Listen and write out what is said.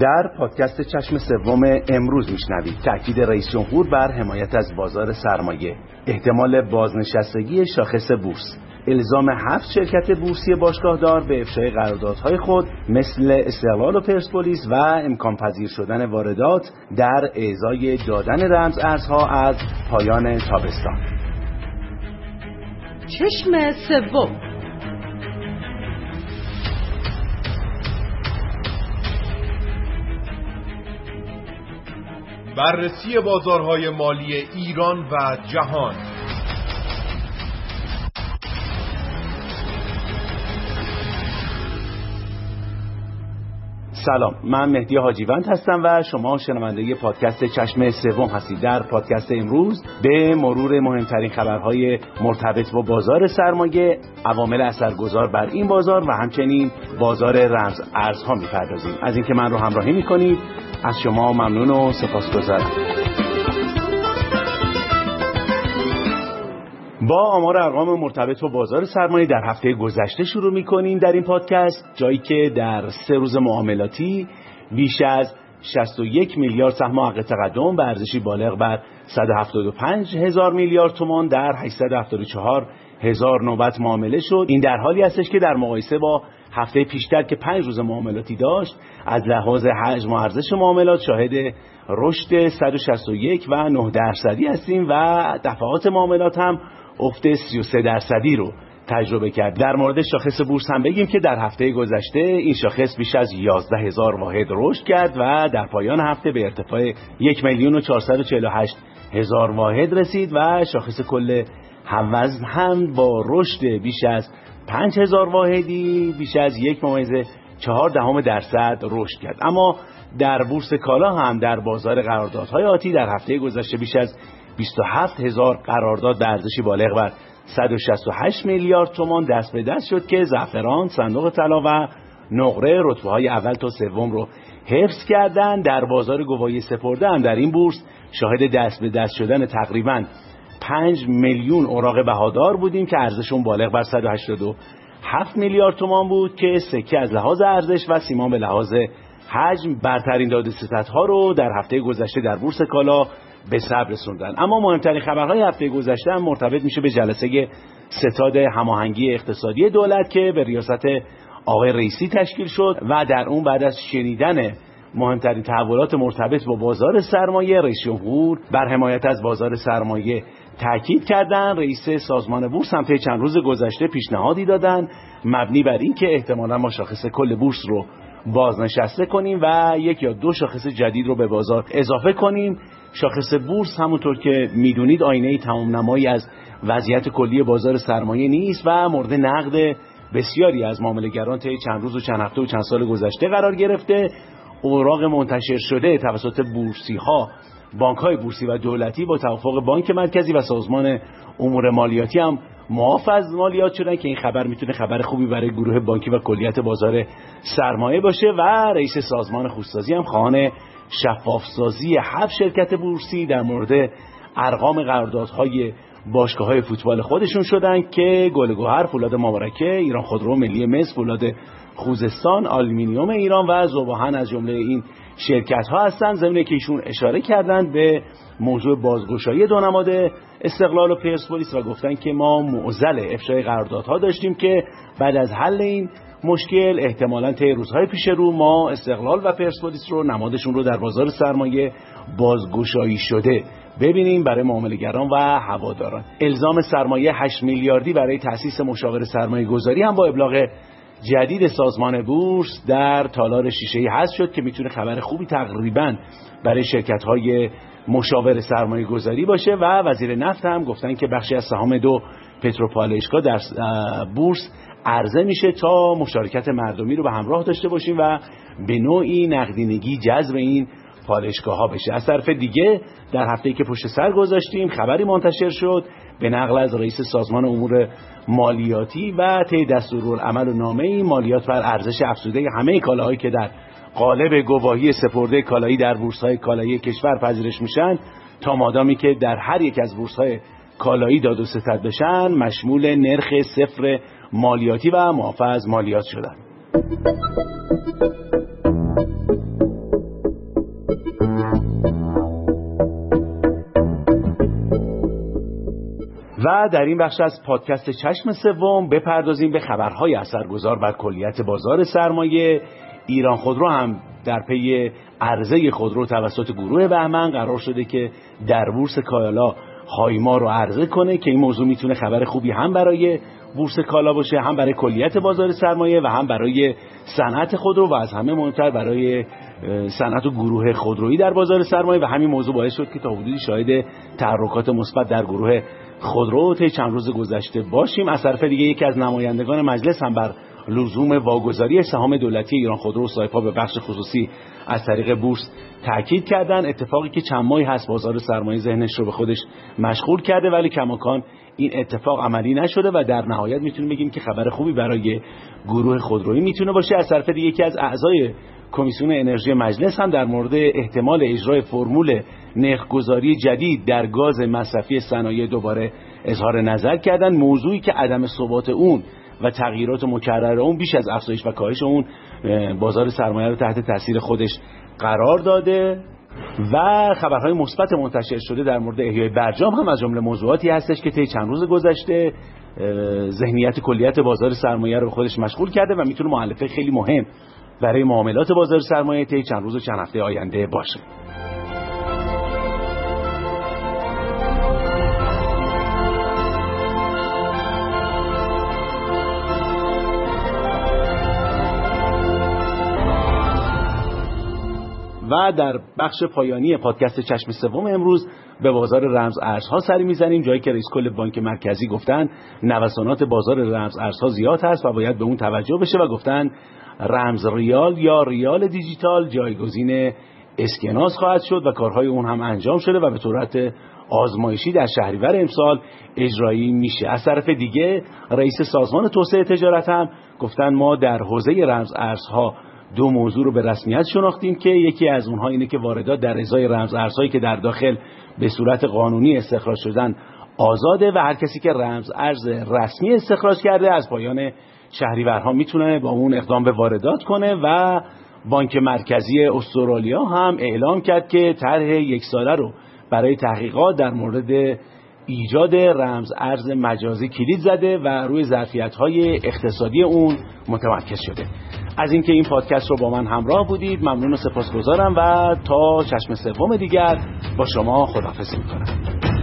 در پادکست چشم سوم امروز میشنوید. تاکید رئیس جمهور بر حمایت از بازار سرمایه. احتمال بازنشستگی شاخص بورس. الزام هفت شرکت بورسی باشگاهدار به افشای قراردادهای خود مثل استقلال و پرسپولیس و امکان پذیر شدن واردات در اعضای دادن رمز ارزها از پایان تابستان. چشم سوم بررسی بازارهای مالی ایران و جهان. سلام. من مهدی حاجیوند هستم و شما شنونده پادکست چشم سوم هستید. در پادکست امروز به مرور مهمترین خبرهای مرتبط با بازار سرمایه عوامل اثرگذار بر این بازار و همچنین بازار رمز ارزها می‌پردازیم. از اینکه من رو همراهی می‌کنید از شما ممنون و سپاسگزارم. با آمار ارقام مرتبط با بازار سرمایه در هفته گذشته شروع می‌کنیم در این پادکست جایی که در سه روز معاملاتی بیش از 61 میلیارد سهم حق تقدم به ارزشی بالغ بر 175 هزار میلیارد تومان در 874 هزار نوبت معامله شد. این در حالی هستش که در مقایسه با هفته پیشتر که پنج روز معاملاتی داشت از لحاظ حجم و ارزش معاملات شاهد رشد 161 و 9 درصدی هستیم و دفعات معاملات هم افت 33 درصدی رو تجربه کرد در مورد شاخص بورس هم بگیم که در هفته گذشته این شاخص بیش از 11 هزار واحد رشد کرد و در پایان هفته به ارتفاع 1 میلیون و 448 هزار واحد رسید و شاخص کل هموزن هم با رشد بیش از 5 هزار واحدی بیش از یک ممیزه چهار دهم درصد رشد کرد. اما در بورس کالا هم در بازار قراردادهای آتی در هفته گذشته بیش از 27 هزار قرارداد به ارزشی بالغ بر 168 میلیارد تومان دست به دست شد که زعفران، صندوق طلا و نقره رتبه های اول تا سوم رو حفظ کردن. در بازار گواهی سپرده هم در این بورس شاهد دست به دست شدن تقریبا 5 میلیون اوراق بهادار بودیم که ارزششون بالغ بر 187 میلیارد تومان بود که سکه از لحاظ ارزش و سیمان به لحاظ حجم برترین داده ها رو در هفته گذشته در بورس کالا به صبر رسوندن. اما مهمترین خبرهای هفته گذشته هم مرتبط میشه به جلسه ستاد هماهنگی اقتصادی دولت که به ریاست آقای رئیسی تشکیل شد و در اون بعد از شنیدن مهمترین تحولات مرتبط با بازار سرمایه رئیس جمهور بر حمایت از بازار سرمایه تاکید کردن. رئیس سازمان بورس هم طی چند روز گذشته پیشنهادی دادن مبنی بر اینکه احتمالا ما شاخص کل بورس رو بازنشسته کنیم و یک یا دو شاخص جدید رو به بازار اضافه کنیم. شاخص بورس همونطور که می‌دونید آینه تمام نمایی از وضعیت کلی بازار سرمایه نیست و مورد نقد بسیاری از معاملهگران طی چند روز و چند هفته و چند سال گذشته قرار گرفته. اوراق منتشر شده توسط بورسی ها بانک های بورسی و دولتی با توافق بانک مرکزی و سازمان امور مالیاتی هم معاف از مالیات شدن که این خبر می‌تونه خبر خوبی برای گروه بانکی و کلیت بازار سرمایه باشه. و رئیس سازمان خوستازی هم خانه شفافسازی هفت شرکت بورسی در مورد ارقام قراردادهای باشگاه های فوتبال خودشون شدن که گلگوهر فولاد مبارکه ایران خودرو ملی مس فولاد خوزستان آلومینیوم ایران و ذوب‌آهن از جمله این شرکت ها هستند زمینه که ایشون اشاره کردند به موضوع بازگشایی دو نماد استقلال و پرسپولیس و گفتن که ما معضل افشای قراردادها داشتیم که بعد از حل این مشکل احتمالا طی روزهای پیش رو ما استقلال و پرسپولیس رو نمادشون رو در بازار سرمایه بازگشایی شده. ببینیم برای معاملهگران و هواداران. الزام سرمایه 8 میلیاردی برای تأسیس مشاور سرمایه گذاری هم با ابلاغ جدید سازمان بورس در تالار شیشه ای هست شد که می‌تونه خبر خوبی تقریبا برای شرکت های مشاور سرمایه گذاری باشه. و وزیر نفت هم گفتن که بخشی از سهام دو پتروپالشکا در بورس عرضه میشه تا مشارکت مردمی رو به همراه داشته باشیم و به نوعی نقدینگی جذب این پالشگاه ها بشه. از طرف دیگه در هفته که پشت سر گذاشتیم خبری منتشر شد به نقل از رئیس سازمان امور مالیاتی و طی دستورالعمل و نامه مالیات بر ارزش افزوده همه کالاهایی که در قالب گواهی سپرده کالایی در بورس های کالایی کشور پذیرش میشن. تا مادامی که در هر یک از بورس های کالایی داد و ستد بشن مشمول نرخ صفر مالیاتی و محافظ مالیات شدن. و در این بخش از پادکست چشم سوم بپردازیم به خبرهای اثرگذار بر کلیت بازار سرمایه. ایران خودرو هم در پی عرضه خودرو توسط گروه بهمن قرار شده که در بورس کالا هایما رو عرضه کنه که این موضوع می‌تونه خبر خوبی هم برای بورس کالا باشه هم برای کلیت بازار سرمایه و هم برای صنعت خودرو و از همه مهمتر برای صنعت و گروه خودرویی در بازار سرمایه و همین موضوع باعث شد که تا حدودی شاهد تحرکات مثبت در گروه خودرو طی چند روز گذشته باشیم. از طرف دیگه یکی از نمایندگان مجلس هم بر لزوم واگذاری سهام دولتی ایران خودرو و سایپا به بخش خصوصی از طریق بورس تاکید کردن. اتفاقی که چند ماهی هست بازار سرمایه ذهنش رو به خودش مشغول کرده ولی کماکان این اتفاق عملی نشده و در نهایت می‌تونیم بگیم که خبر خوبی برای گروه خودرویی می‌تونه باشه. از طرف یکی از اعضای کمیسیون انرژی مجلس هم در مورد احتمال اجرای فرمول نرخگذاری جدید در گاز مصرفی صنایع دوباره اظهار نظر کردن. موضوعی که عدم ثبات اون و تغییرات مکرر اون بیش از افزایش و کاهش اون بازار سرمایه رو تحت تاثیر خودش قرار داده و خبرهای مثبت منتشر شده در مورد احیای برجام هم از جمله موضوعاتی هستش که طی چند روز گذشته ذهنیت کلیت بازار سرمایه رو خودش مشغول کرده و می‌تونه مؤلفه خیلی مهم برای معاملات بازار سرمایه طی چند روز و چند هفته آینده باشه. و در بخش پایانی پادکست چشم سوم امروز به بازار رمز ارزها سری می‌زنیم جایی که رئیس کل بانک مرکزی گفتن نوسانات بازار رمز ارزها زیاد هست و باید به اون توجه بشه و گفتن رمز ریال یا ریال دیجیتال جایگزین اسکناس خواهد شد و کارهای اون هم انجام شده و به صورت آزمایشی در شهریور امسال اجرایی میشه. از طرف دیگه رئیس سازمان توسعه تجارت هم گفتن ما در حوزه رمز ارزها دو موضوع رو به رسمیت شناختیم که یکی از اونها اینه که واردات در ازای رمز ارزهایی که در داخل به صورت قانونی استخراج شدن آزاده و هر کسی که رمز ارز رسمی استخراج کرده از پایان شهریورها می‌تونه با اون اقدام به واردات کنه و بانک مرکزی استرالیا هم اعلام کرد که طرح یک ساله رو برای تحقیقات در مورد ایجاد رمز ارز مجازی کلید زده و روی ظرفیت های اقتصادی اون متمرکز شده. از اینکه این پادکست رو با من همراه بودید ممنون و سپاسگزارم و تا چشم سوم دیگر با شما خداحافظی می‌کنم.